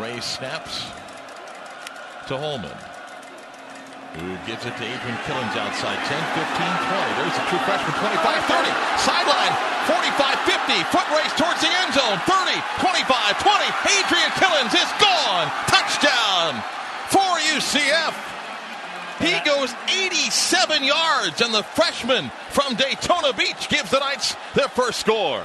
Ray snaps to Holman. Who gives it to Adrian Killins outside 10, 15, 20. There's the true freshman 25, 30. Sideline 45, 50. Foot race towards the end zone 30, 25, 20. Adrian Killins is gone. Touchdown for UCF. He goes 87 yards, and the freshman from Daytona Beach gives the Knights their first score.